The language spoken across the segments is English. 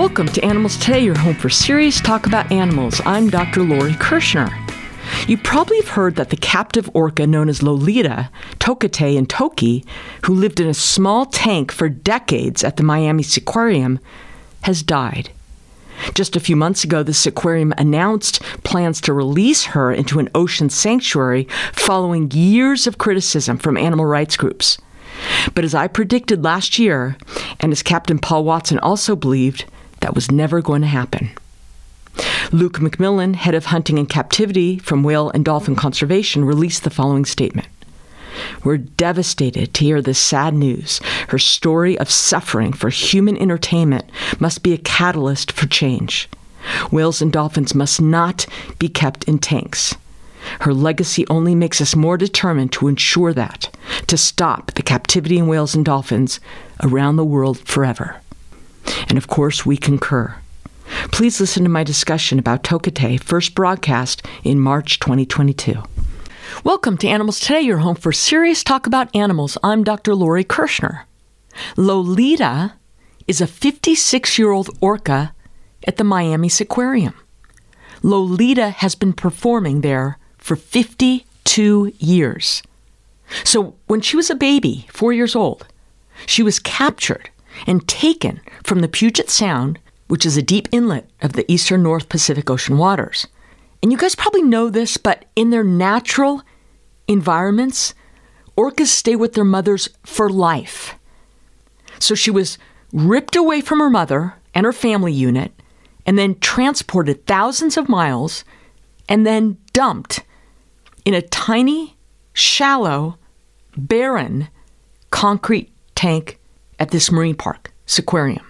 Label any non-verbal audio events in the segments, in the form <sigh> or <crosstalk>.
Welcome to Animals Today, your home for serious talk about animals. I'm Dr. Lori Kirschner. You probably have heard that the captive orca known as Lolita, Tokitae, and Toki, who lived in a small tank for decades at the Miami Seaquarium, has died. Just a few months ago, the aquarium announced plans to release her into an ocean sanctuary following years of criticism from animal rights groups. But as I predicted last year, and as Captain Paul Watson also believed, that was never going to happen. Luke McMillan, head of hunting and captivity from Whale and Dolphin Conservation, released the following statement. We're devastated to hear this sad news. Her story of suffering for human entertainment must be a catalyst for change. Whales and dolphins must not be kept in tanks. Her legacy only makes us more determined to ensure that, to stop the captivity in whales and dolphins around the world forever. And of course, we concur. Please listen to my discussion about Tokitae, first broadcast in March 2022. Welcome to Animals Today, your home for serious talk about animals. I'm Dr. Lori Kirschner. Lolita is a 56 year old orca at the Miami Seaquarium. Lolita has been performing there for 52 years. So when she was a baby, four years old, she was captured and taken from the Puget Sound, which is a deep inlet of the eastern North Pacific Ocean waters. And you guys probably know this, but in their natural environments, orcas stay with their mothers for life. So she was ripped away from her mother and her family unit, and then transported thousands of miles, and then dumped in a tiny, shallow, barren concrete tank at this marine park, Seaquarium.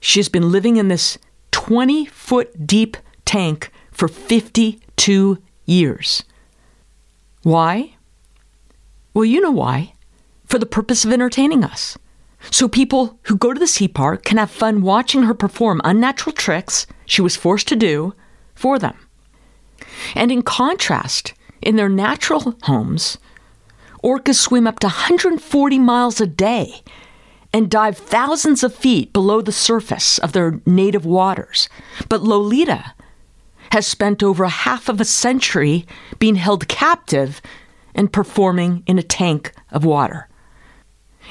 She has been living in this 20 foot deep tank for 52 years. Why? Well, you know why. For the purpose of entertaining us. So people who go to the sea park can have fun watching her perform unnatural tricks she was forced to do for them. And in contrast, in their natural homes, orcas swim up to 140 miles a day and dive thousands of feet below the surface of their native waters. But Lolita has spent over half of a century being held captive and performing in a tank of water.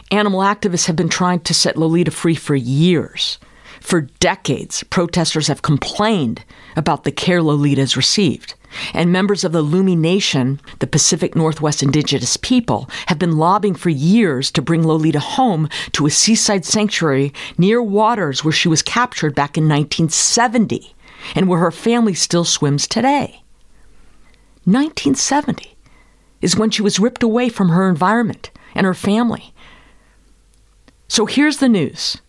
Animal activists have been trying to set Lolita free for years. For decades, protesters have complained about the care Lolita has received. And members of the Lummi Nation, the Pacific Northwest indigenous people, have been lobbying for years to bring Lolita home to a seaside sanctuary near waters where she was captured back in 1970 and where her family still swims today. 1970 is when she was ripped away from her environment and her family. So here's the news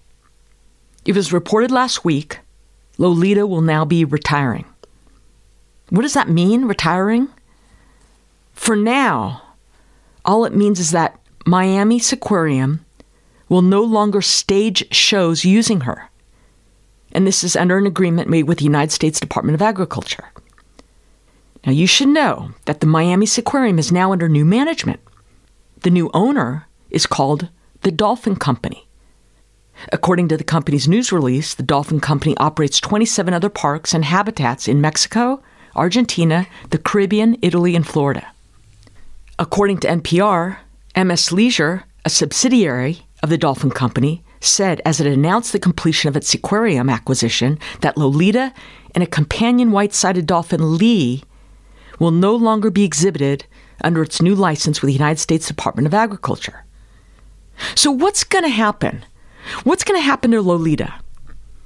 it was reported last week Lolita will now be retiring. What does that mean, retiring? For now, all it means is that Miami Seaquarium will no longer stage shows using her. And this is under an agreement made with the United States Department of Agriculture. Now, you should know that the Miami Seaquarium is now under new management. The new owner is called the Dolphin Company. According to the company's news release, the Dolphin Company operates 27 other parks and habitats in Mexico, Argentina, the Caribbean, Italy, and Florida. According to NPR, MS Leisure, a subsidiary of the Dolphin Company, said as it announced the completion of its aquarium acquisition that Lolita and a companion white sided dolphin, Lee, will no longer be exhibited under its new license with the United States Department of Agriculture. So, what's going to happen What's going to happen to Lolita?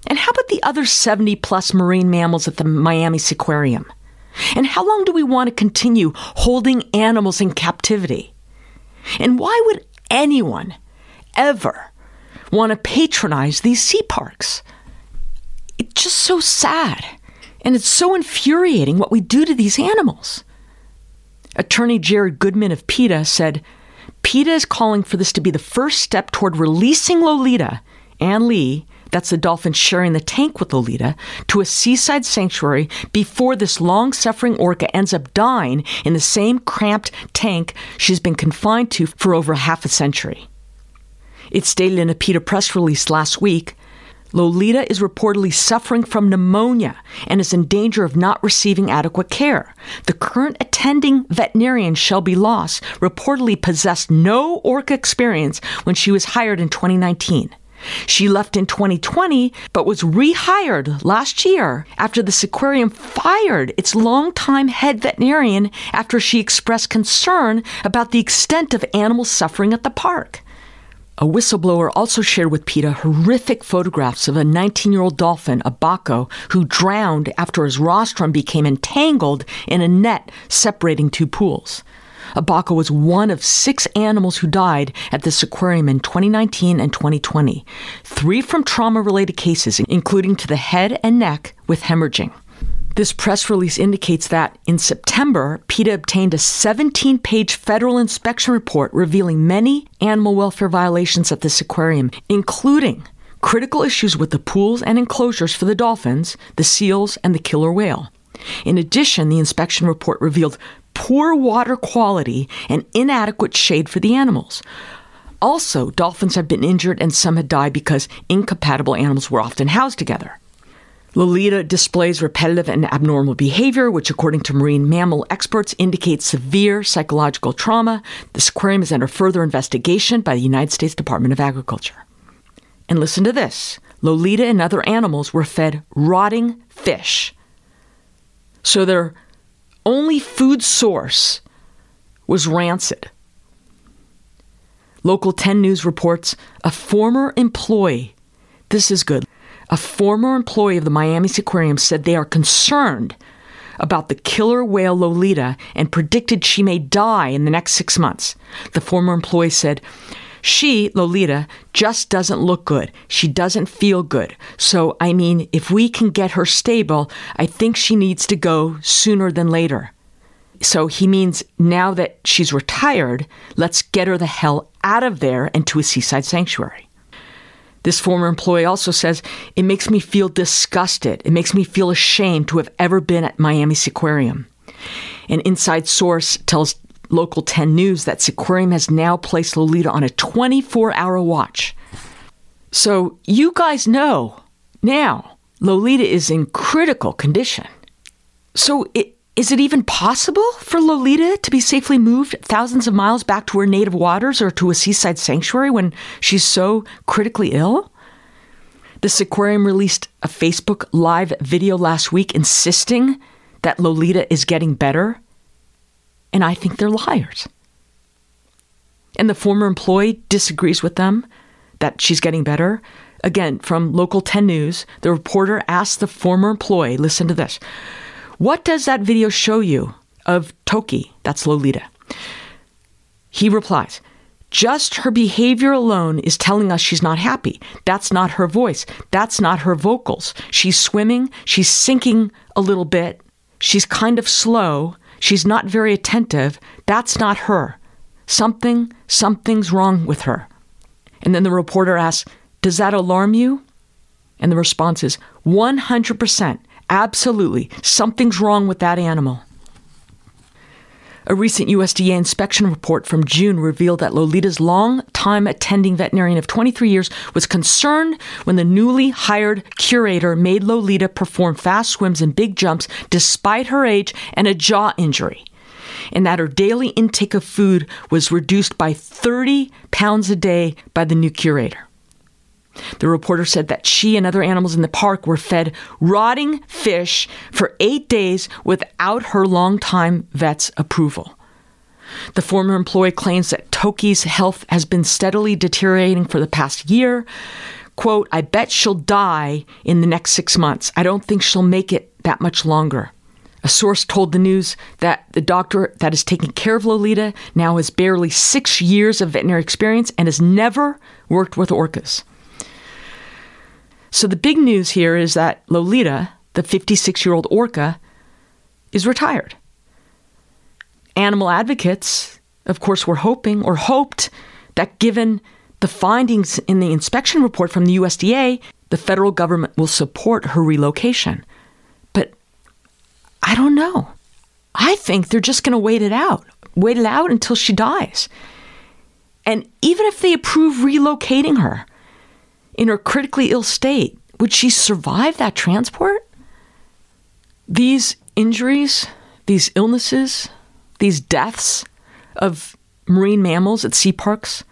And how about the other 70 plus marine mammals at the Miami Seaquarium? And how long do we want to continue holding animals in captivity? And why would anyone ever want to patronize these sea parks? It's just so sad. And it's so infuriating what we do to these animals. Attorney Jared Goodman of PETA said PETA is calling for this to be the first step toward releasing Lolita and Lee, that's the dolphin sharing the tank with Lolita, to a seaside sanctuary before this long suffering orca ends up dying in the same cramped tank she's been confined to for over half a century. It stated in a PETA press release last week Lolita is reportedly suffering from pneumonia and is in danger of not receiving adequate care. The current attending veterinarian, Shelby Loss, reportedly possessed no orca experience when she was hired in 2019. She left in 2020, but was rehired last year after the aquarium fired its longtime head veterinarian after she expressed concern about the extent of animal suffering at the park. A whistleblower also shared with PETA horrific photographs of a 19 year old dolphin, Abaco, who drowned after his rostrum became entangled in a net separating two pools. Abaco was one of six animals who died at this aquarium in 2019 and 2020, three from trauma related cases, including to the head and neck with hemorrhaging. This press release indicates that in September, PETA obtained a 17 page federal inspection report revealing many animal welfare violations at this aquarium, including critical issues with the pools and enclosures for the dolphins, the seals, and the killer whale. In addition, the inspection report revealed poor water quality and inadequate shade for the animals. Also, dolphins have been injured and some had died because incompatible animals were often housed together. Lolita displays repetitive and abnormal behavior, which, according to marine mammal experts, indicates severe psychological trauma. This aquarium is under further investigation by the United States Department of Agriculture. And listen to this Lolita and other animals were fed rotting fish. So their only food source was rancid. Local 10 News reports a former employee, this is good, a former employee of the Miami Aquarium said they are concerned about the killer whale Lolita and predicted she may die in the next six months. The former employee said, she, Lolita, just doesn't look good. She doesn't feel good. So, I mean, if we can get her stable, I think she needs to go sooner than later. So he means now that she's retired, let's get her the hell out of there and to a seaside sanctuary. This former employee also says, It makes me feel disgusted. It makes me feel ashamed to have ever been at Miami Aquarium. An inside source tells Local 10 News that Aquarium has now placed Lolita on a 24 hour watch. So you guys know now Lolita is in critical condition. So it, is it even possible for Lolita to be safely moved thousands of miles back to her native waters or to a seaside sanctuary when she's so critically ill? The aquarium released a Facebook Live video last week insisting that Lolita is getting better, and I think they're liars. And the former employee disagrees with them that she's getting better. Again, from Local 10 News, the reporter asked the former employee, listen to this. What does that video show you of Toki? That's Lolita. He replies, just her behavior alone is telling us she's not happy. That's not her voice. That's not her vocals. She's swimming. She's sinking a little bit. She's kind of slow. She's not very attentive. That's not her. Something, something's wrong with her. And then the reporter asks, Does that alarm you? And the response is 100%. Absolutely. Something's wrong with that animal. A recent USDA inspection report from June revealed that Lolita's long-time attending veterinarian of 23 years was concerned when the newly hired curator made Lolita perform fast swims and big jumps despite her age and a jaw injury, and that her daily intake of food was reduced by 30 pounds a day by the new curator. The reporter said that she and other animals in the park were fed rotting fish for eight days without her longtime vet's approval. The former employee claims that Toki's health has been steadily deteriorating for the past year. Quote, I bet she'll die in the next six months. I don't think she'll make it that much longer. A source told the news that the doctor that is taking care of Lolita now has barely six years of veterinary experience and has never worked with orcas. So the big news here is that Lolita, the 56 year old orca, is retired. Animal advocates, of course, were hoping or hoped that given the findings in the inspection report from the USDA, the federal government will support her relocation. But I don't know. I think they're just going to wait it out, wait it out until she dies. And even if they approve relocating her, in her critically ill state, would she survive that transport? These injuries, these illnesses, these deaths of marine mammals at sea parks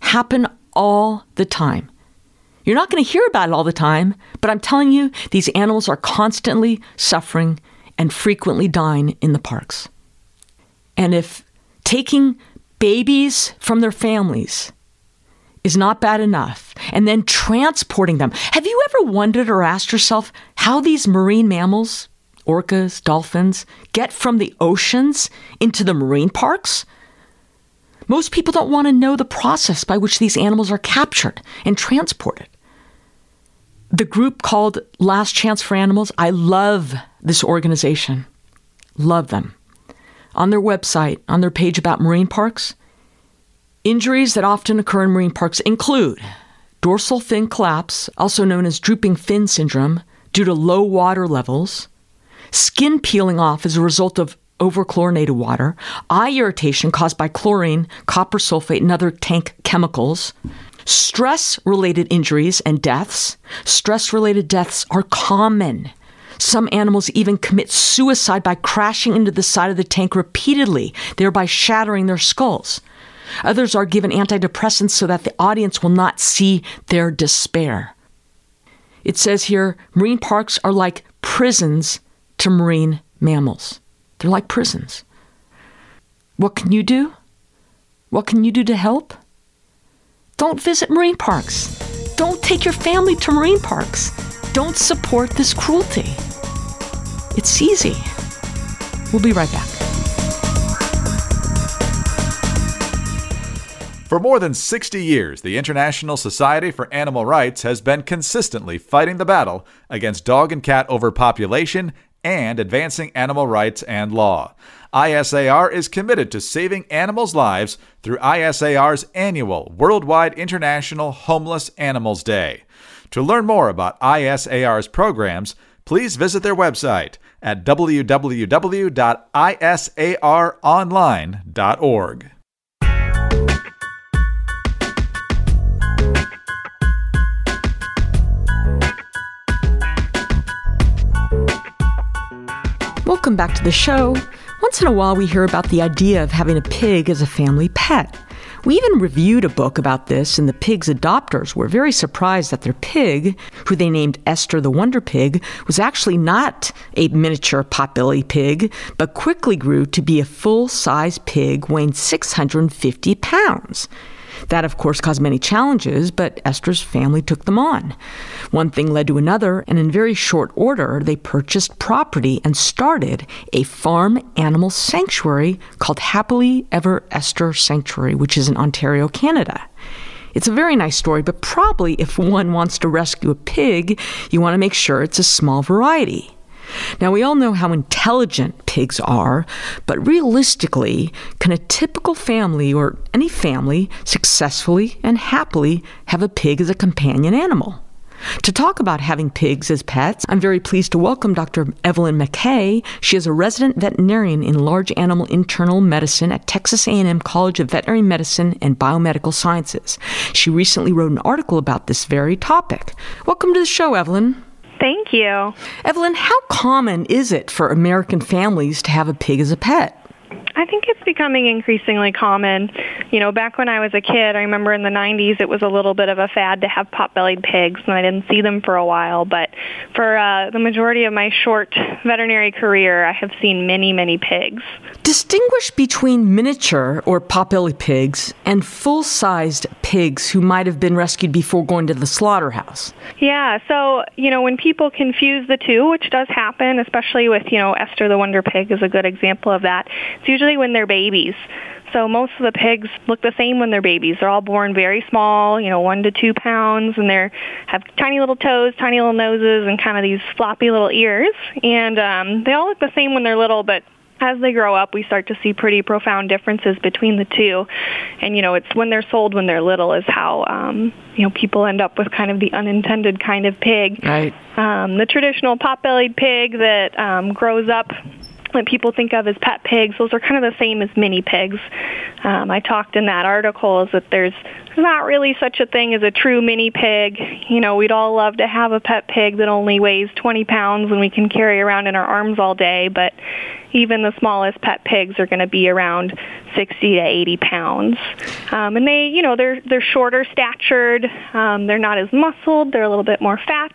happen all the time. You're not going to hear about it all the time, but I'm telling you, these animals are constantly suffering and frequently dying in the parks. And if taking babies from their families is not bad enough, and then transporting them, have you ever wondered or asked yourself how these marine mammals, orcas, dolphins, get from the oceans into the marine parks? Most people don't want to know the process by which these animals are captured and transported. The group called Last Chance for Animals, I love this organization. Love them. On their website, on their page about marine parks, injuries that often occur in marine parks include dorsal fin collapse, also known as drooping fin syndrome, due to low water levels, skin peeling off as a result of overchlorinated water, eye irritation caused by chlorine, copper sulfate, and other tank chemicals, stress related injuries and deaths. Stress related deaths are common. Some animals even commit suicide by crashing into the side of the tank repeatedly, thereby shattering their skulls. Others are given antidepressants so that the audience will not see their despair. It says here marine parks are like prisons to marine mammals. They're like prisons. What can you do? What can you do to help? Don't visit marine parks. Don't take your family to marine parks. Don't support this cruelty. It's easy. We'll be right back. For more than 60 years, the International Society for Animal Rights has been consistently fighting the battle against dog and cat overpopulation and advancing animal rights and law. ISAR is committed to saving animals' lives through ISAR's annual Worldwide International Homeless Animals Day. To learn more about ISAR's programs, please visit their website at www.isaronline.org. Welcome back to the show. Once in a while, we hear about the idea of having a pig as a family pet. We even reviewed a book about this, and the pig's adopters were very surprised that their pig, who they named Esther the Wonder Pig, was actually not a miniature potbelly pig, but quickly grew to be a full size pig weighing 650 pounds. That, of course, caused many challenges, but Esther's family took them on. One thing led to another, and in very short order, they purchased property and started a farm animal sanctuary called Happily Ever Esther Sanctuary, which is in Ontario, Canada. It's a very nice story, but probably if one wants to rescue a pig, you want to make sure it's a small variety. Now, we all know how intelligent pigs are, but realistically, can a typical family or any family successfully and happily have a pig as a companion animal? To talk about having pigs as pets, I'm very pleased to welcome Dr. Evelyn Mackay. She is a resident veterinarian in large animal internal medicine at Texas A&M College of Veterinary Medicine and Biomedical Sciences. She recently wrote an article about this very topic. Welcome to the show, Evelyn. Thank you. Evelyn, how common is it for American families to have a pig as a pet? I think it's becoming increasingly common. You know, back when I was a kid, I remember in the 90s it was a little bit of a fad to have pot-bellied pigs, and I didn't see them for a while. But for uh, the majority of my short veterinary career, I have seen many, many pigs. Distinguish between miniature or pot-bellied pigs and full-sized pigs who might have been rescued before going to the slaughterhouse. Yeah, so, you know, when people confuse the two, which does happen, especially with, you know, Esther the Wonder Pig is a good example of that, it's usually usually when they're babies. So most of the pigs look the same when they're babies. They're all born very small, you know, one to two pounds, and they have tiny little toes, tiny little noses, and kind of these floppy little ears. And um, they all look the same when they're little, but as they grow up, we start to see pretty profound differences between the two. And you know, it's when they're sold when they're little is how um, you know people end up with kind of the unintended kind of pig. Right. Um, the traditional pot-bellied pig that um, grows up that people think of as pet pigs, those are kind of the same as mini pigs. Um, I talked in that article is that there's not really such a thing as a true mini pig. You know, we'd all love to have a pet pig that only weighs 20 pounds and we can carry around in our arms all day, but even the smallest pet pigs are going to be around 60 to 80 pounds. Um, and they, you know, they're they're shorter statured. Um, they're not as muscled. They're a little bit more fat,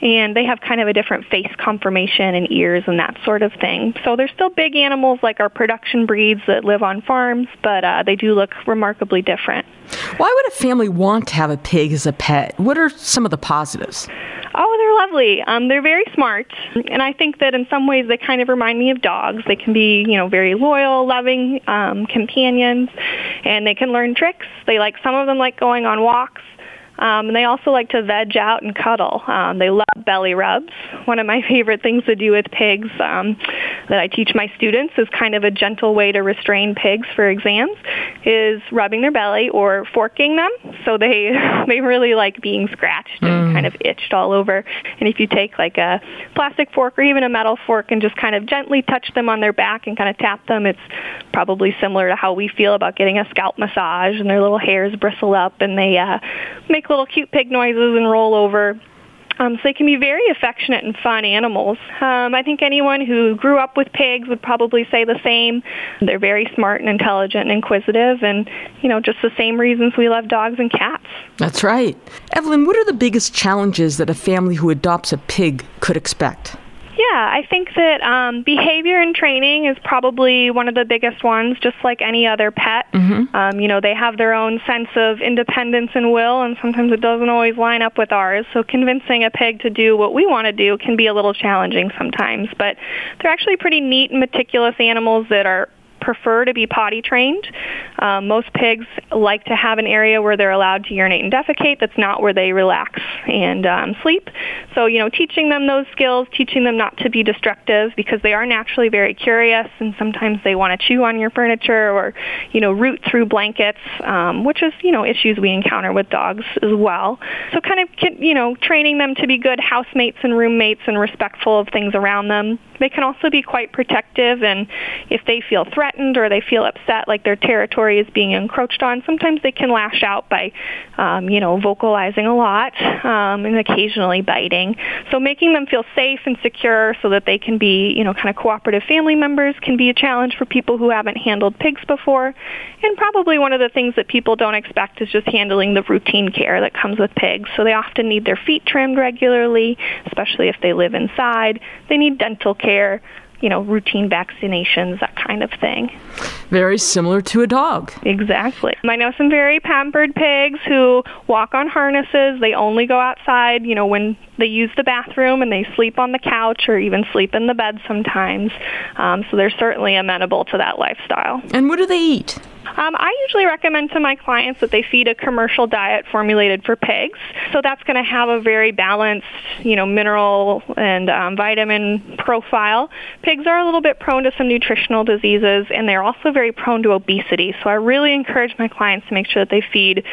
and they have kind of a different face conformation and ears and that sort of thing. So they're still big animals like our production breeds that live on farms, but uh, they do look remarkably different. Why would a family want to have a pig as a pet? What are some of the positives? Oh, they're lovely. Um, they're very smart, and I think that in some ways they kind of remind me of dogs. They can be, you know, very loyal, loving um, companions, and they can learn tricks. They like some of them like going on walks. Um, and they also like to veg out and cuddle. Um, they love belly rubs. One of my <laughs> favorite things to do with pigs um, that I teach my students is kind of a gentle way to restrain pigs for exams is rubbing their belly or forking them. So they <laughs> they really like being scratched and mm. kind of itched all over. And if you take like a plastic fork or even a metal fork and just kind of gently touch them on their back and kind of tap them, it's probably similar to how we feel about getting a scalp massage and their little hairs bristle up and they uh, make make little cute pig noises and roll over. Um, so they can be very affectionate and fun animals. Um, I think anyone who grew up with pigs would probably say the same. They're very smart and intelligent and inquisitive, and you know, just the same reasons we love dogs and cats. That's right. Evelyn, what are the biggest challenges that a family who adopts a pig could expect? Yeah, I think that um, behavior and training is probably one of the biggest ones, just like any other pet. Mm-hmm. Um, you know, they have their own sense of independence and will, and sometimes it doesn't always line up with ours. So convincing a pig to do what we want to do can be a little challenging sometimes. But they're actually pretty neat and meticulous animals that are prefer to be potty trained. Um, most pigs like to have an area where they're allowed to urinate and defecate. That's not where they relax and um, sleep. So, you know, teaching them those skills, teaching them not to be destructive because they are naturally very curious and sometimes they want to chew on your furniture or, you know, root through blankets, um, which is, you know, issues we encounter with dogs as well. So kind of, you know, training them to be good housemates and roommates and respectful of things around them. They can also be quite protective and if they feel threatened, threatened or they feel upset like their territory is being encroached on, sometimes they can lash out by, um, you know, vocalizing a lot um, and occasionally biting. So making them feel safe and secure so that they can be, you know, kind of cooperative family members can be a challenge for people who haven't handled pigs before. And probably one of the things that people don't expect is just handling the routine care that comes with pigs. So they often need their feet trimmed regularly, especially if they live inside. They need dental care you know, routine vaccinations, that kind of thing. Very similar to a dog. Exactly. I know some very pampered pigs who walk on harnesses. They only go outside, you know, when they use the bathroom and they sleep on the couch or even sleep in the bed sometimes. Um, so they're certainly amenable to that lifestyle. And what do they eat? Um, I usually recommend to my clients that they feed a commercial diet formulated for pigs. So that's going to have a very balanced, you know, mineral and um, vitamin profile. Pigs are a little bit prone to some nutritional diseases, and they're also very prone to obesity. So I really encourage my clients to make sure that they feed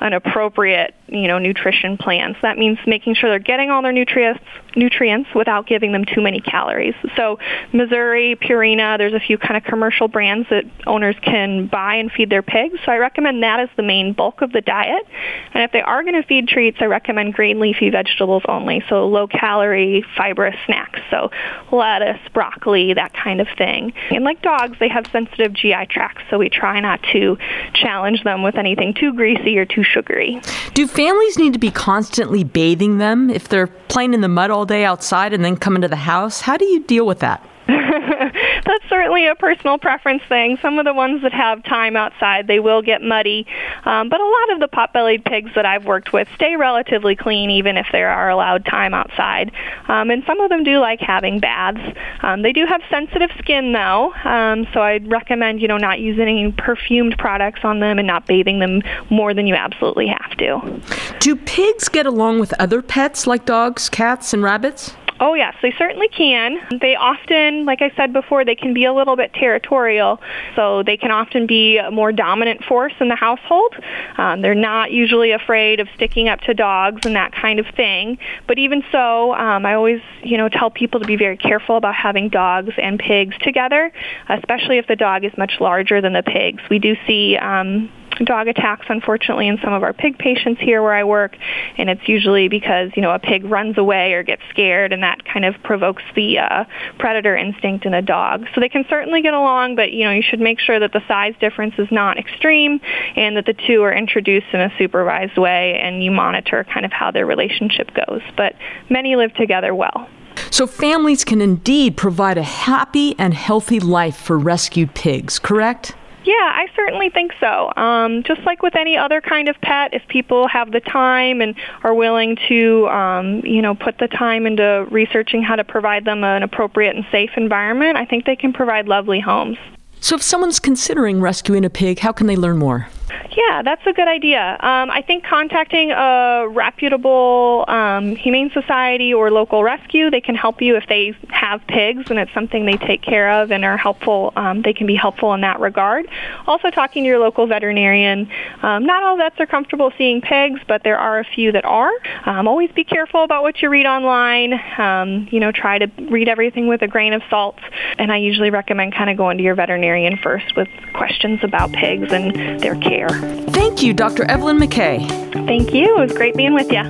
an appropriate, you know, nutrition plans. That means making sure they're getting all their nutrients nutrients without giving them too many calories. So Mazuri, Purina, there's a few kind of commercial brands that owners can buy and feed their pigs. So I recommend that as the main bulk of the diet. And if they are going to feed treats, I recommend green leafy vegetables only, so low calorie, fibrous snacks. So lettuce, broccoli, that kind of thing. And like dogs, they have sensitive GI tracts, so we try not to challenge them with anything too greasy or too sugary. Do families need to be constantly bathing them if they're playing in the mud all day outside and then come into the house? How do you deal with that? <laughs> That's certainly a personal preference thing. Some of the ones that have time outside, they will get muddy. Um, but a lot of the pot-bellied pigs that I've worked with stay relatively clean even if they are allowed time outside. Um, and some of them do like having baths. Um, they do have sensitive skin though, um, so I'd recommend you know not using any perfumed products on them and not bathing them more than you absolutely have to. Do pigs get along with other pets like dogs, cats, and rabbits? Oh, yes, they certainly can. They often, like I said before, they can be a little bit territorial, so they can often be a more dominant force in the household. Um, they're not usually afraid of sticking up to dogs and that kind of thing. But even so, um, I always, you know, tell people to be very careful about having dogs and pigs together, especially if the dog is much larger than the pigs. We do see um, dog attacks, unfortunately, in some of our pig patients here where I work, and it's usually because you know a pig runs away or gets scared, and that kind of provokes the uh, predator instinct in a dog. So they can certainly get along, but you know you should make sure that the size difference is not extreme, and that the two are introduced in a supervised way, and you monitor kind of how their relationship goes. But many live together well. So, families can indeed provide a happy and healthy life for rescued pigs, correct? Yeah, I certainly think so. Um, just like with any other kind of pet, if people have the time and are willing to, um, you know, put the time into researching how to provide them an appropriate and safe environment, I think they can provide lovely homes. So, if someone's considering rescuing a pig, how can they learn more? Yeah, that's a good idea. Um, I think contacting a reputable um, humane society or local rescue, they can help you if they have pigs and it's something they take care of and are helpful. Um, they can be helpful in that regard. Also, talking to your local veterinarian. Um, not all vets are comfortable seeing pigs, but there are a few that are. Um, always be careful about what you read online. Um, you know, try to read everything with a grain of salt. And I usually recommend kind of going to your veterinarian first with questions about pigs and their care. Thank you, Dr. Evelyn Mackay. Thank you. It was great being with you.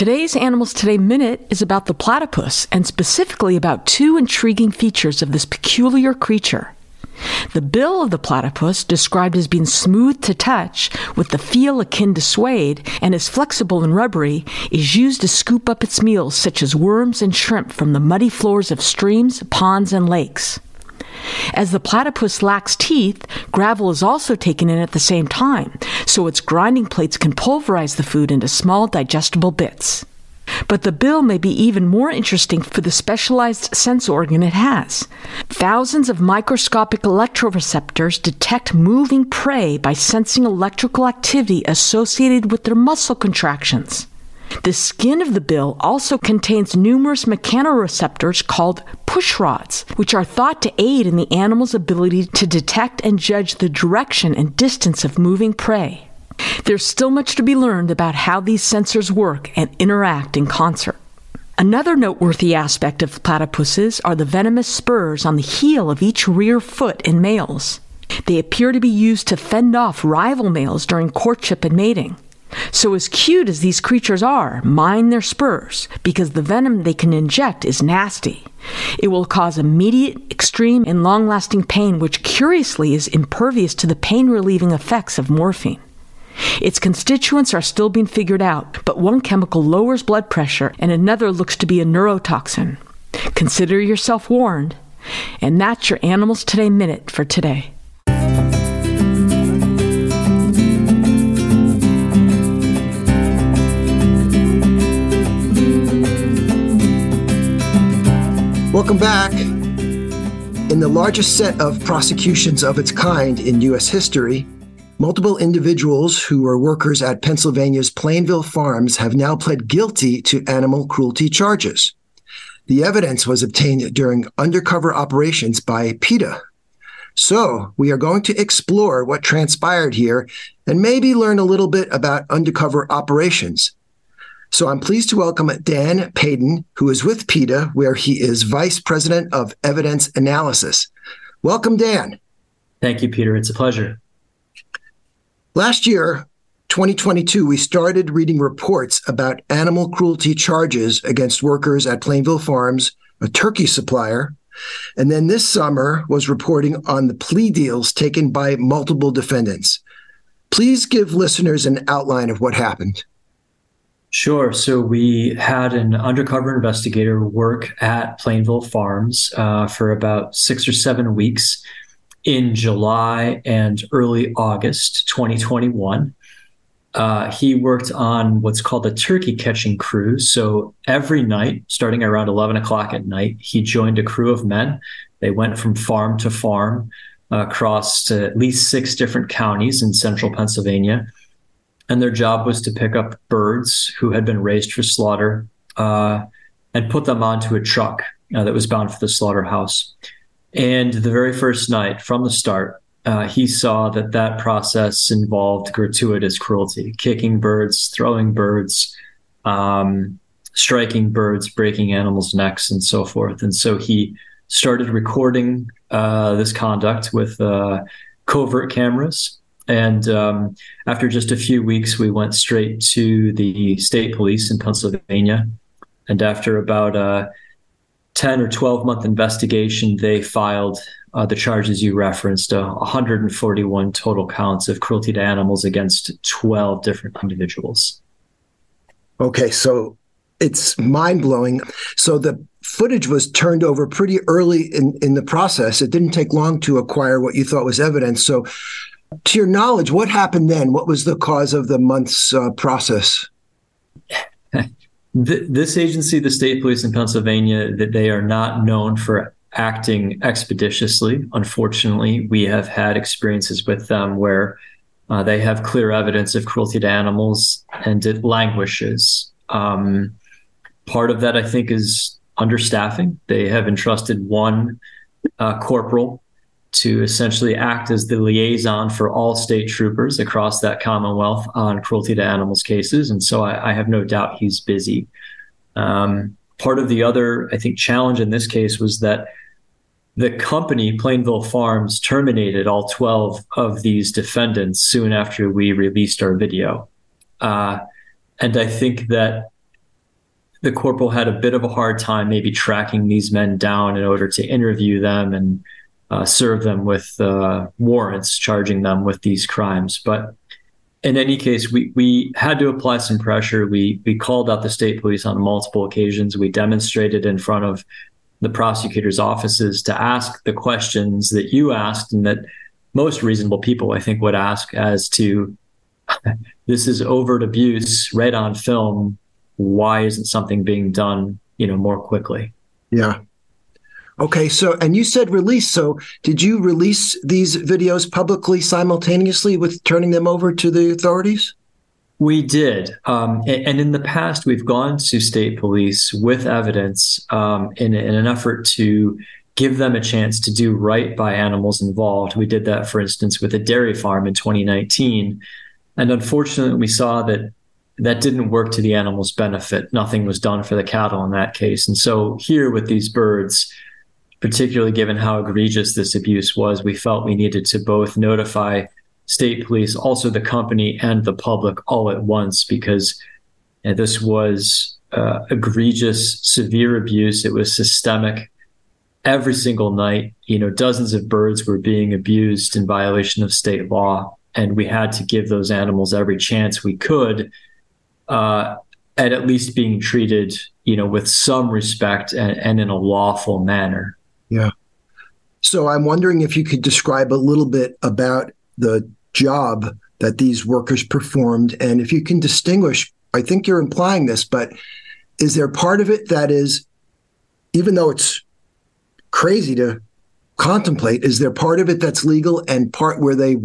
Today's Animals Today Minute is about the platypus and specifically about two intriguing features of this peculiar creature. The bill of the platypus, described as being smooth to touch with the feel akin to suede and is flexible and rubbery, is used to scoop up its meals such as worms and shrimp from the muddy floors of streams, ponds, and lakes. As the platypus lacks teeth, gravel is also taken in at the same time, so its grinding plates can pulverize the food into small digestible bits. But the bill may be even more interesting for the specialized sense organ it has. Thousands of microscopic electroreceptors detect moving prey by sensing electrical activity associated with their muscle contractions. The skin of the bill also contains numerous mechanoreceptors called push rods, which are thought to aid in the animal's ability to detect and judge the direction and distance of moving prey. There's still much to be learned about how these sensors work and interact in concert. Another noteworthy aspect of platypuses are the venomous spurs on the heel of each rear foot in males. They appear to be used to fend off rival males during courtship and mating. So, as cute as these creatures are, mind their spurs, because the venom they can inject is nasty. It will cause immediate, extreme, and long lasting pain, which curiously is impervious to the pain relieving effects of morphine. Its constituents are still being figured out, but one chemical lowers blood pressure and another looks to be a neurotoxin. Consider yourself warned. And that's your Animals Today Minute for today. Welcome back. In the largest set of prosecutions of its kind in U.S. history, Multiple individuals who were workers at Pennsylvania's Plainville Farms have now pled guilty to animal cruelty charges. The evidence was obtained during undercover operations by PETA. So, we are going to explore what transpired here and maybe learn a little bit about undercover operations. So, I'm pleased to welcome Dan Paden, who is with PETA, where he is Vice President of Evidence Analysis. Welcome, Dan. Thank you, Peter. It's a pleasure. Last year, 2022, we started reading reports about animal cruelty charges against workers at Plainville Farms, a turkey supplier. And then this summer was reporting on the plea deals taken by multiple defendants. Please give listeners an outline of what happened. Sure. So we had an undercover investigator work at Plainville Farms uh, for about six or seven weeks in July and early August 2021. Uh, he worked on what's called a turkey catching cruise. So every night, starting around 11 o'clock at night, he joined a crew of men. They went from farm to farm uh, across at least six different counties in central Pennsylvania. And their job was to pick up birds who had been raised for slaughter uh, and put them onto a truck uh, that was bound for the slaughterhouse. And the very first night, from the start, uh, he saw that that process involved gratuitous cruelty, kicking birds, throwing birds, um, striking birds, breaking animals' necks, and so forth. And so he started recording uh, this conduct with uh, covert cameras. And um, after just a few weeks, we went straight to the state police in Pennsylvania. And after about a 10 or 12 month investigation, they filed uh, the charges you referenced uh, 141 total counts of cruelty to animals against 12 different individuals. Okay, so it's mind blowing. So the footage was turned over pretty early in, in the process. It didn't take long to acquire what you thought was evidence. So, to your knowledge, what happened then? What was the cause of the month's uh, process? This agency, the state police in Pennsylvania, that they are not known for acting expeditiously. Unfortunately, we have had experiences with them where uh, they have clear evidence of cruelty to animals and it languishes. Um, part of that, I think, is understaffing. They have entrusted one uh, corporal to essentially act as the liaison for all state troopers across that Commonwealth on cruelty to animals cases. And so I, I have no doubt he's busy. Um, part of the other, I think, challenge in this case was that the company, Plainville Farms, terminated all 12 of these defendants soon after we released our video. Uh, and I think that the corporal had a bit of a hard time maybe tracking these men down in order to interview them and uh, serve them with uh, warrants charging them with these crimes. But in any case, we, we had to apply some pressure. We, we called out the state police on multiple occasions. We demonstrated in front of the prosecutor's offices to ask the questions that you asked and that most reasonable people, I think, would ask as to <laughs> this is overt abuse right on film. Why isn't something being done, you know, more quickly? Yeah. Okay, so and you said release. So did you release these videos publicly simultaneously with turning them over to the authorities? We did. Um, and, in the past, we've gone to state police with evidence um, in, in an effort to give them a chance to do right by animals involved. We did that, for instance, with a dairy farm in 2019. And unfortunately, we saw that that didn't work to the animal's benefit. Nothing was done for the cattle in that case. And so, here with these birds, particularly given how egregious this abuse was, we felt we needed to both notify state police, also the company and the public all at once because you know, this was uh, egregious, severe abuse. It was systemic. Every single night, you know, dozens of birds were being abused in violation of state law, and we had to give those animals every chance we could uh, at at least being treated, you know, with some respect and, and in a lawful manner. Yeah. So I'm wondering if you could describe a little bit about the job that these workers performed. And if you can distinguish, I think you're implying this, but is there part of it that is, even though it's crazy to contemplate, is there part of it that's legal and part where they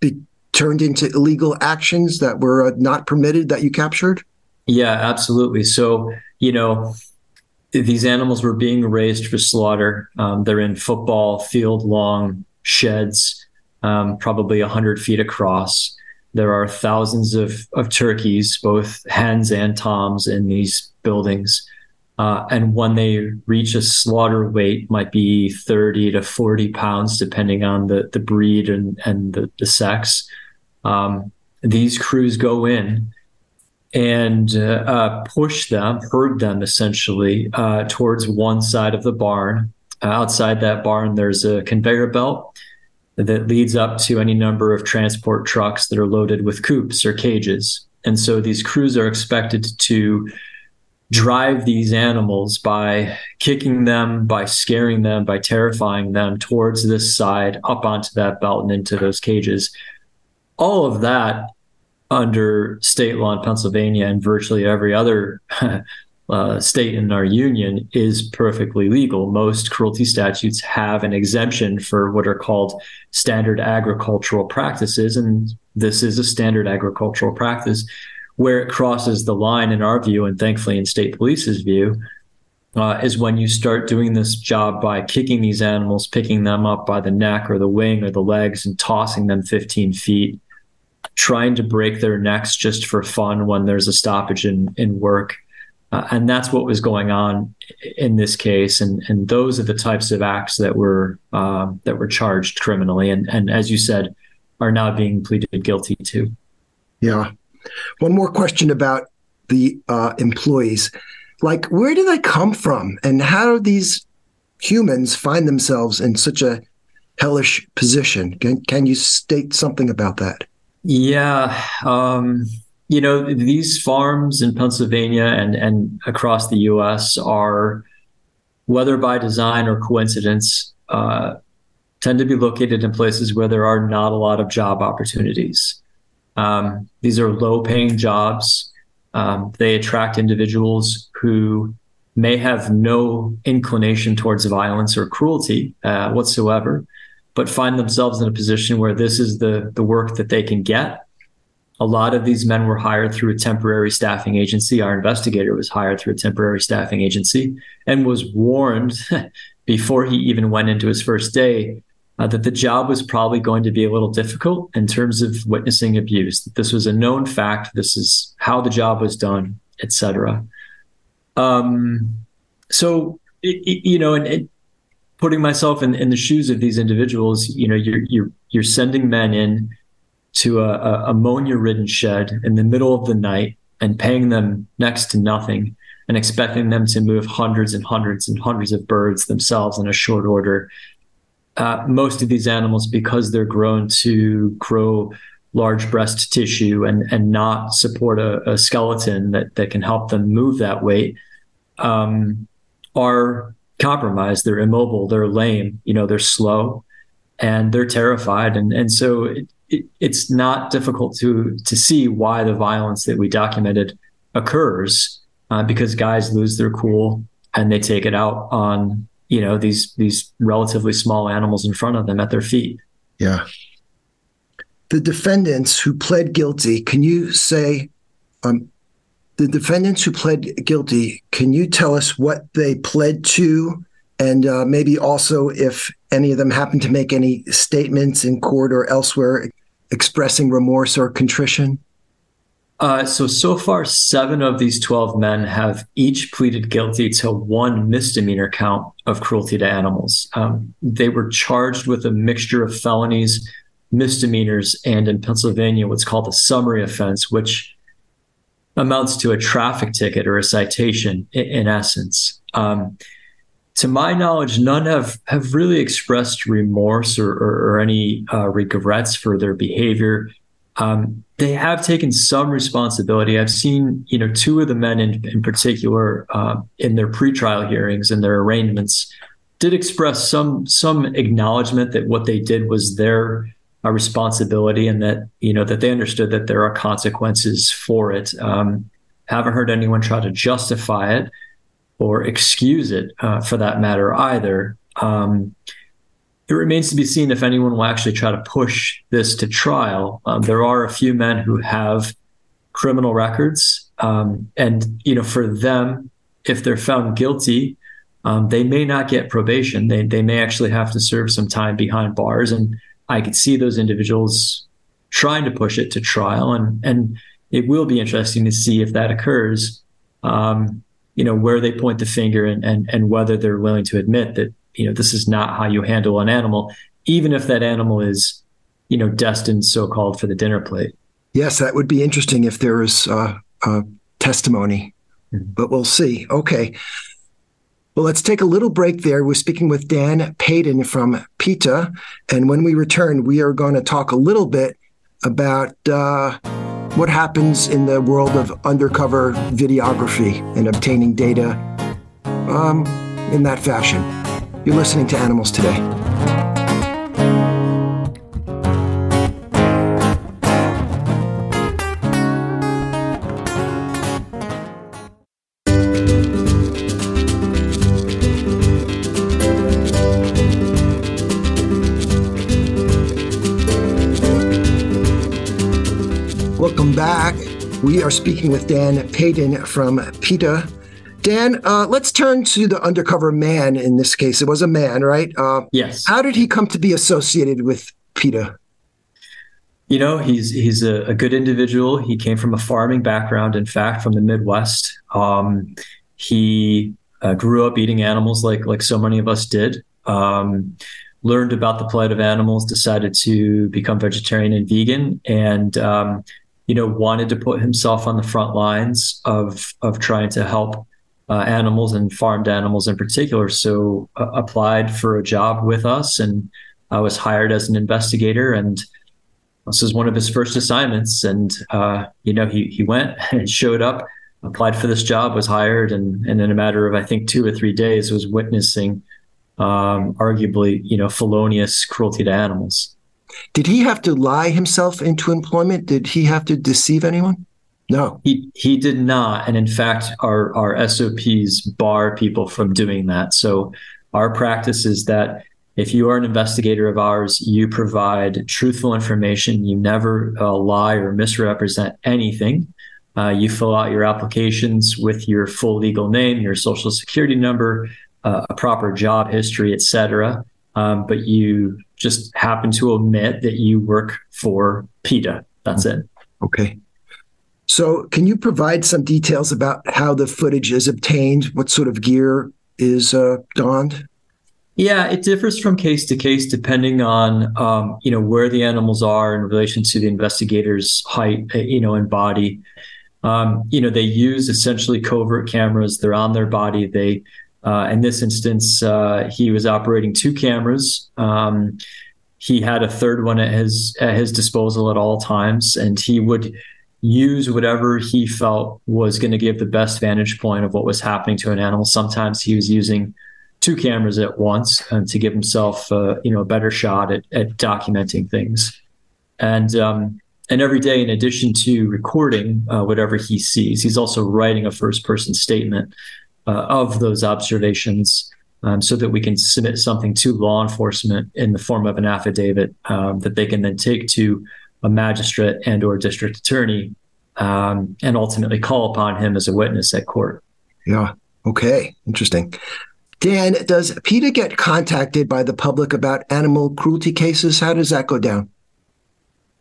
be turned into illegal actions that were uh, not permitted that you captured? Yeah, absolutely. So, you know, these animals were being raised for slaughter. Um, they're in football field long sheds um, probably 100 feet across. There are thousands of, of turkeys, both hens and toms, in these buildings. Uh, and when they reach a slaughter weight, might be 30 to 40 pounds, depending on the, the breed and, and the, the sex. Um, these crews go in and uh, uh, push them, herd them essentially uh, towards one side of the barn. outside that barn, there's a conveyor belt that leads up to any number of transport trucks that are loaded with coops or cages. And so these crews are expected to drive these animals by kicking them, by scaring them, by terrifying them towards this side, up onto that belt and into those cages. All of that under state law in Pennsylvania and virtually every other <laughs> uh, state in our union is perfectly legal. Most cruelty statutes have an exemption for what are called standard agricultural practices, and this is a standard agricultural practice. Where it crosses the line, in our view, and thankfully in state police's view, uh, is when you start doing this job by kicking these animals, picking them up by the neck or the wing or the legs, and tossing them 15 feet, trying to break their necks just for fun when there's a stoppage in, in work Uh, and that's what was going on in this case, and and those are the types of acts that were um, that were charged criminally, and and as you said, are now being pleaded guilty to. Yeah. One more question about the uh, employees. Like, where do they come from, and how do these humans find themselves in such a hellish position? Can can you state something about that? Yeah. Um, you know, these farms in Pennsylvania and, and across the U.S. are, whether by design or coincidence, uh, tend to be located in places where there are not a lot of job opportunities. Um, these are low paying jobs. Um, they attract individuals who may have no inclination towards violence or cruelty uh, whatsoever, but find themselves in a position where this is the, the work that they can get a lot of these men were hired through a temporary staffing agency. Our investigator was hired through a temporary staffing agency and was warned <laughs> before he even went into his first day uh, that the job was probably going to be a little difficult in terms of witnessing abuse. This was a known fact. This is how the job was done, etc. Um, so, it, it, you know, and, and putting myself in, in the shoes of these individuals, you know, you're you're you're sending men in to a, a ammonia ridden shed in the middle of the night and paying them next to nothing and expecting them to move hundreds and hundreds and hundreds of birds themselves in a short order. Uh, most of these animals, because they're grown to grow large breast tissue and, and not support a, a skeleton that, that can help them move that weight, um, are compromised. They're immobile, they're lame, you know, they're slow and they're terrified. And, and so it, it, it's not difficult to to see why the violence that we documented occurs uh, because guys lose their cool and they take it out on you know these these relatively small animals in front of them at their feet. Yeah. The defendants who pled guilty, can you say um, the defendants who pled guilty, can you tell us what they pled to and uh, maybe also if any of them happen to make any statements in court or elsewhere expressing remorse or contrition? Uh, so, so far, seven of these 12 men have each pleaded guilty to one misdemeanor count of cruelty to animals. Um, they were charged with a mixture of felonies, misdemeanors, and in Pennsylvania, what's called a summary offense, which amounts to a traffic ticket or a citation in, in essence. Um, to my knowledge, none have, have really expressed remorse or, or, or any uh, regrets for their behavior. Um, they have taken some responsibility. I've seen, you know, two of the men in, in particular uh, in their pretrial hearings and their arraignments did express some some acknowledgement that what they did was their uh, responsibility and that you know that they understood that there are consequences for it. Um, haven't heard anyone try to justify it or excuse it uh, for that matter either. Um, it remains to be seen if anyone will actually try to push this to trial. Um, there are a few men who have criminal records, um, and you know, for them, if they're found guilty, um, they may not get probation. They they may actually have to serve some time behind bars, and I could see those individuals trying to push it to trial, and and it will be interesting to see if that occurs. Um, you know where they point the finger and and and whether they're willing to admit that you know this is not how you handle an animal even if that animal is you know destined so called for the dinner plate yes that would be interesting if there is uh, uh, testimony mm-hmm. but we'll see okay well, let's take a little break there. We're speaking with Dan Paden from PETA. And when we return, we are going to talk a little bit about uh, what happens in the world of undercover videography and obtaining data um, in that fashion. You're listening to Animals Today. We are speaking with Dan Paden from PETA. Dan, uh, let's turn to the undercover man in this case. It was a man, right? Uh, yes. How did he come to be associated with PETA? You know, he's he's a, a, good individual. He came from a farming background, in fact, from the Midwest. Um, he uh, grew up eating animals like like so many of us did. Um, learned about the plight of animals, decided to become vegetarian and vegan, and um, you know wanted to put himself on the front lines of of trying to help uh, animals and farmed animals in particular. So uh, applied for a job with us, and I was hired as an investigator and this was one of his first assignments, and uh, you know he he went <laughs> and showed up, applied for this job, was hired, and and in a matter of I think two or three days was witnessing um, arguably you know felonious cruelty to animals. Did he have to lie himself into employment? Did he have to deceive anyone? No, he he did not, and in fact, our our SOPs bar people from doing that. So our practice is that if you are an investigator of ours, you provide truthful information. You never uh, lie or misrepresent anything. Uh, you fill out your applications with your full legal name, your social security number, uh, a proper job history, etc. Um, but you just happen to omit that you work for PETA. That's it. Okay. So, can you provide some details about how the footage is obtained? What sort of gear is uh, donned? Yeah, it differs from case to case depending on um, you know where the animals are in relation to the investigator's height, uh, you know, and body. Um, you know, they use essentially covert cameras. They're on their body. They, uh, in this instance, uh, he was operating two cameras. Um, he had a third one at his at his disposal at all times, and he would use whatever he felt was going to give the best vantage point of what was happening to an animal. Sometimes he was using two cameras at once um, to give himself, uh, you know, a better shot at, at documenting things. And um, and every day, in addition to recording uh, whatever he sees, he's also writing a first-person statement uh, of those observations, um, so that we can submit something to law enforcement in the form of an affidavit um, that they can then take to a magistrate and or district attorney, um, and ultimately call upon him as a witness at court. Yeah. Okay. Interesting. Dan, does PETA get contacted by the public about animal cruelty cases? How does that go down?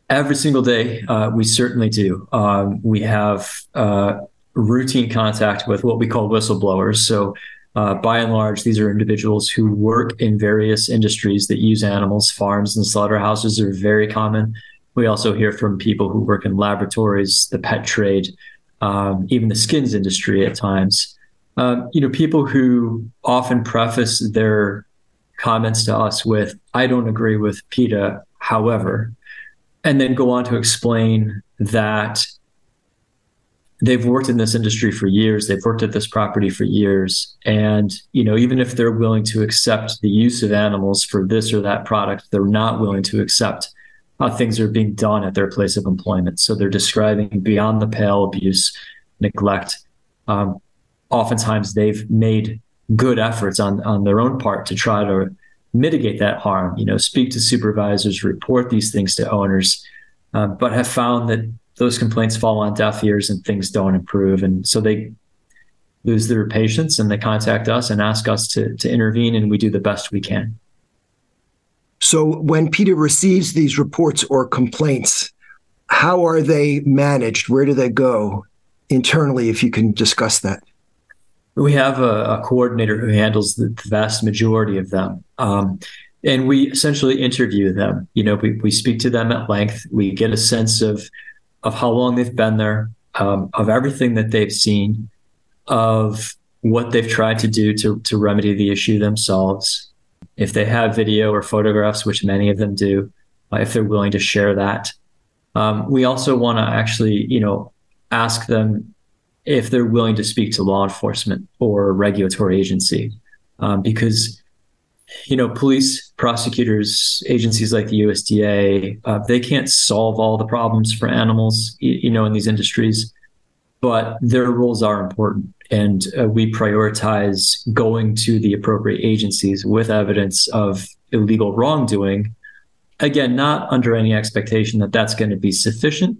Every single day, uh, we certainly do. Um, we have uh, routine contact with what we call whistleblowers. So, uh, by and large, these are individuals who work in various industries that use animals. Farms and slaughterhouses are very common. We also hear from people who work in laboratories, the pet trade, um, even the skins industry at times. Um, you know, people who often preface their comments to us with, I don't agree with PETA, however, and then go on to explain that they've worked in this industry for years, they've worked at this property for years. And, you know, even if they're willing to accept the use of animals for this or that product, they're not willing to accept how things are being done at their place of employment. So they're describing beyond the pale abuse, neglect, um, oftentimes they've made good efforts on on their own part to try to mitigate that harm. You know, speak to supervisors, report these things to owners, uh, but have found that those complaints fall on deaf ears and things don't improve, and so they lose their patience and they contact us and ask us to to intervene, and we do the best we can. So when PETA receives these reports or complaints, how are they managed? Where do they go internally? If you can discuss that. We have a, a coordinator who handles the, the, vast majority of them. Um, and we essentially interview them. You know, we, we speak to them at length. We get a sense of of how long they've been there, um, of everything that they've seen, of what they've tried to do to to remedy the issue themselves. If they have video or photographs, which many of them do, uh, if they're willing to share that. Um, we also want to actually, you know, ask them if they're willing to speak to law enforcement or regulatory agency, um, because you know police, prosecutors, agencies like the USDA, uh, they can't solve all the problems for animals, you know, in these industries, but their roles are important, and uh, we prioritize going to the appropriate agencies with evidence of illegal wrongdoing. Again, not under any expectation that that's going to be sufficient,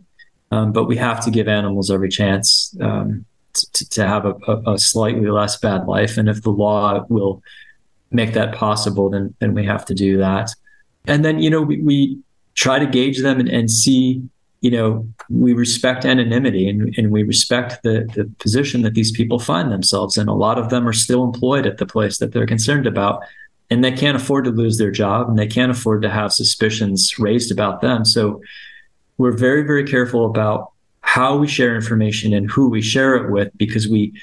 um, but we have to give animals every chance um, to, to, have a, a, slightly less bad life. And if the law will make that possible, then then we have to do that. And then you know we we, try to gauge them and, and see you know, we respect anonymity and, and we respect the, the position that these people find themselves in. A lot of them are still employed at the place that they're concerned about, and they can't afford to lose their job and they can't afford to have suspicions raised about them. So we're very, very careful about how we share information and who we share it with because we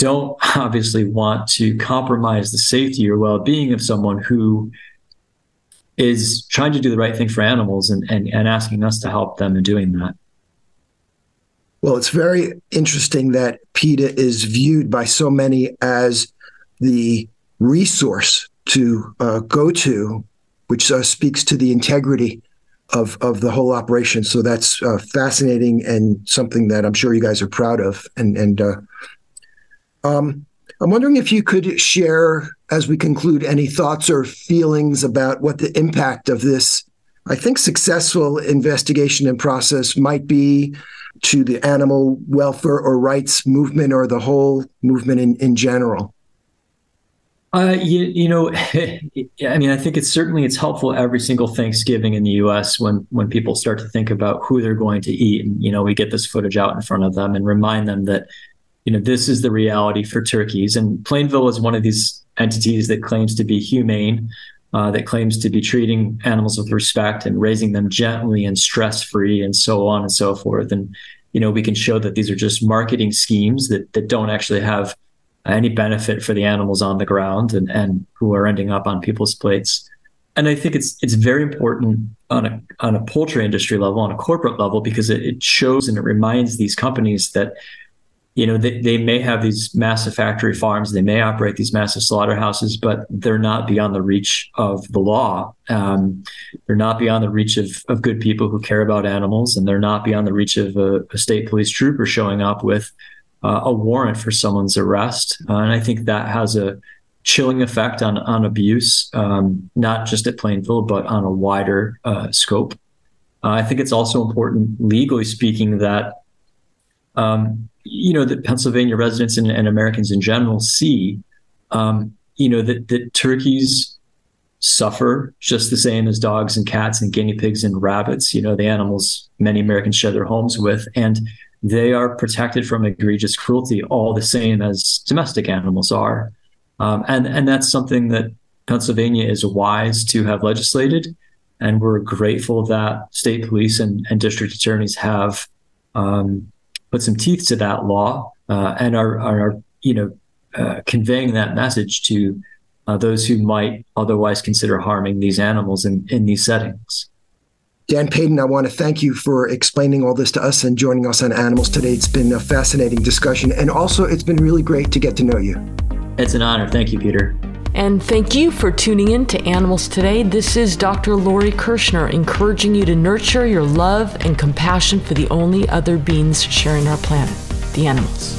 don't obviously want to compromise the safety or well being of someone who is trying to do the right thing for animals and, and, and asking us to help them in doing that. Well, it's very interesting that PETA is viewed by so many as the resource to uh, go to, which uh, speaks to the integrity of, of the whole operation. So that's uh, fascinating and something that I'm sure you guys are proud of. And, and uh, um, I'm wondering if you could share, as we conclude, any thoughts or feelings about what the impact of this, I think, successful investigation and process might be to the animal welfare or rights movement or the whole movement in, in general. Uh, you, you know, <laughs> I mean, I think it's certainly it's helpful every single Thanksgiving in the U.S. when when people start to think about who they're going to eat, and you know, we get this footage out in front of them and remind them that you know, this is the reality for turkeys. And Plainville is one of these entities that claims to be humane, uh, that claims to be treating animals with respect and raising them gently and stress free and so on and so forth. And, you know, we can show that these are just marketing schemes that, that don't actually have any benefit for the animals on the ground and, and who are ending up on people's plates. And I think it's it's very important on a on a poultry industry level, on a corporate level, because it, it shows and it reminds these companies that you know, they, they may have these massive factory farms, they may operate these massive slaughterhouses, but they're not beyond the reach of the law. Um, they're not beyond the reach of, of good people who care about animals, and they're not beyond the reach of a, a state police trooper showing up with uh, a warrant for someone's arrest. Uh, and I think that has a chilling effect on on abuse, um, not just at Plainville, but on a wider uh, scope. Uh, I think it's also important, legally speaking, that um, you know that Pennsylvania residents and, and Americans in general see, um, you know that that turkeys suffer just the same as dogs and cats and guinea pigs and rabbits. You know the animals many Americans share their homes with, and they are protected from egregious cruelty all the same as domestic animals are, um, and and that's something that Pennsylvania is wise to have legislated, and we're grateful that state police and, and district attorneys have um, put some teeth to that law uh, and are, are, you know, uh, conveying that message to uh, those who might otherwise consider harming these animals in, in these settings. Dan Paden, I want to thank you for explaining all this to us and joining us on Animals today. It's been a fascinating discussion, and also it's been really great to get to know you. It's an honor. Thank you, Peter. And thank you for tuning in to Animals Today. This is Dr. Lori Kirschner encouraging you to nurture your love and compassion for the only other beings sharing our planet, the animals.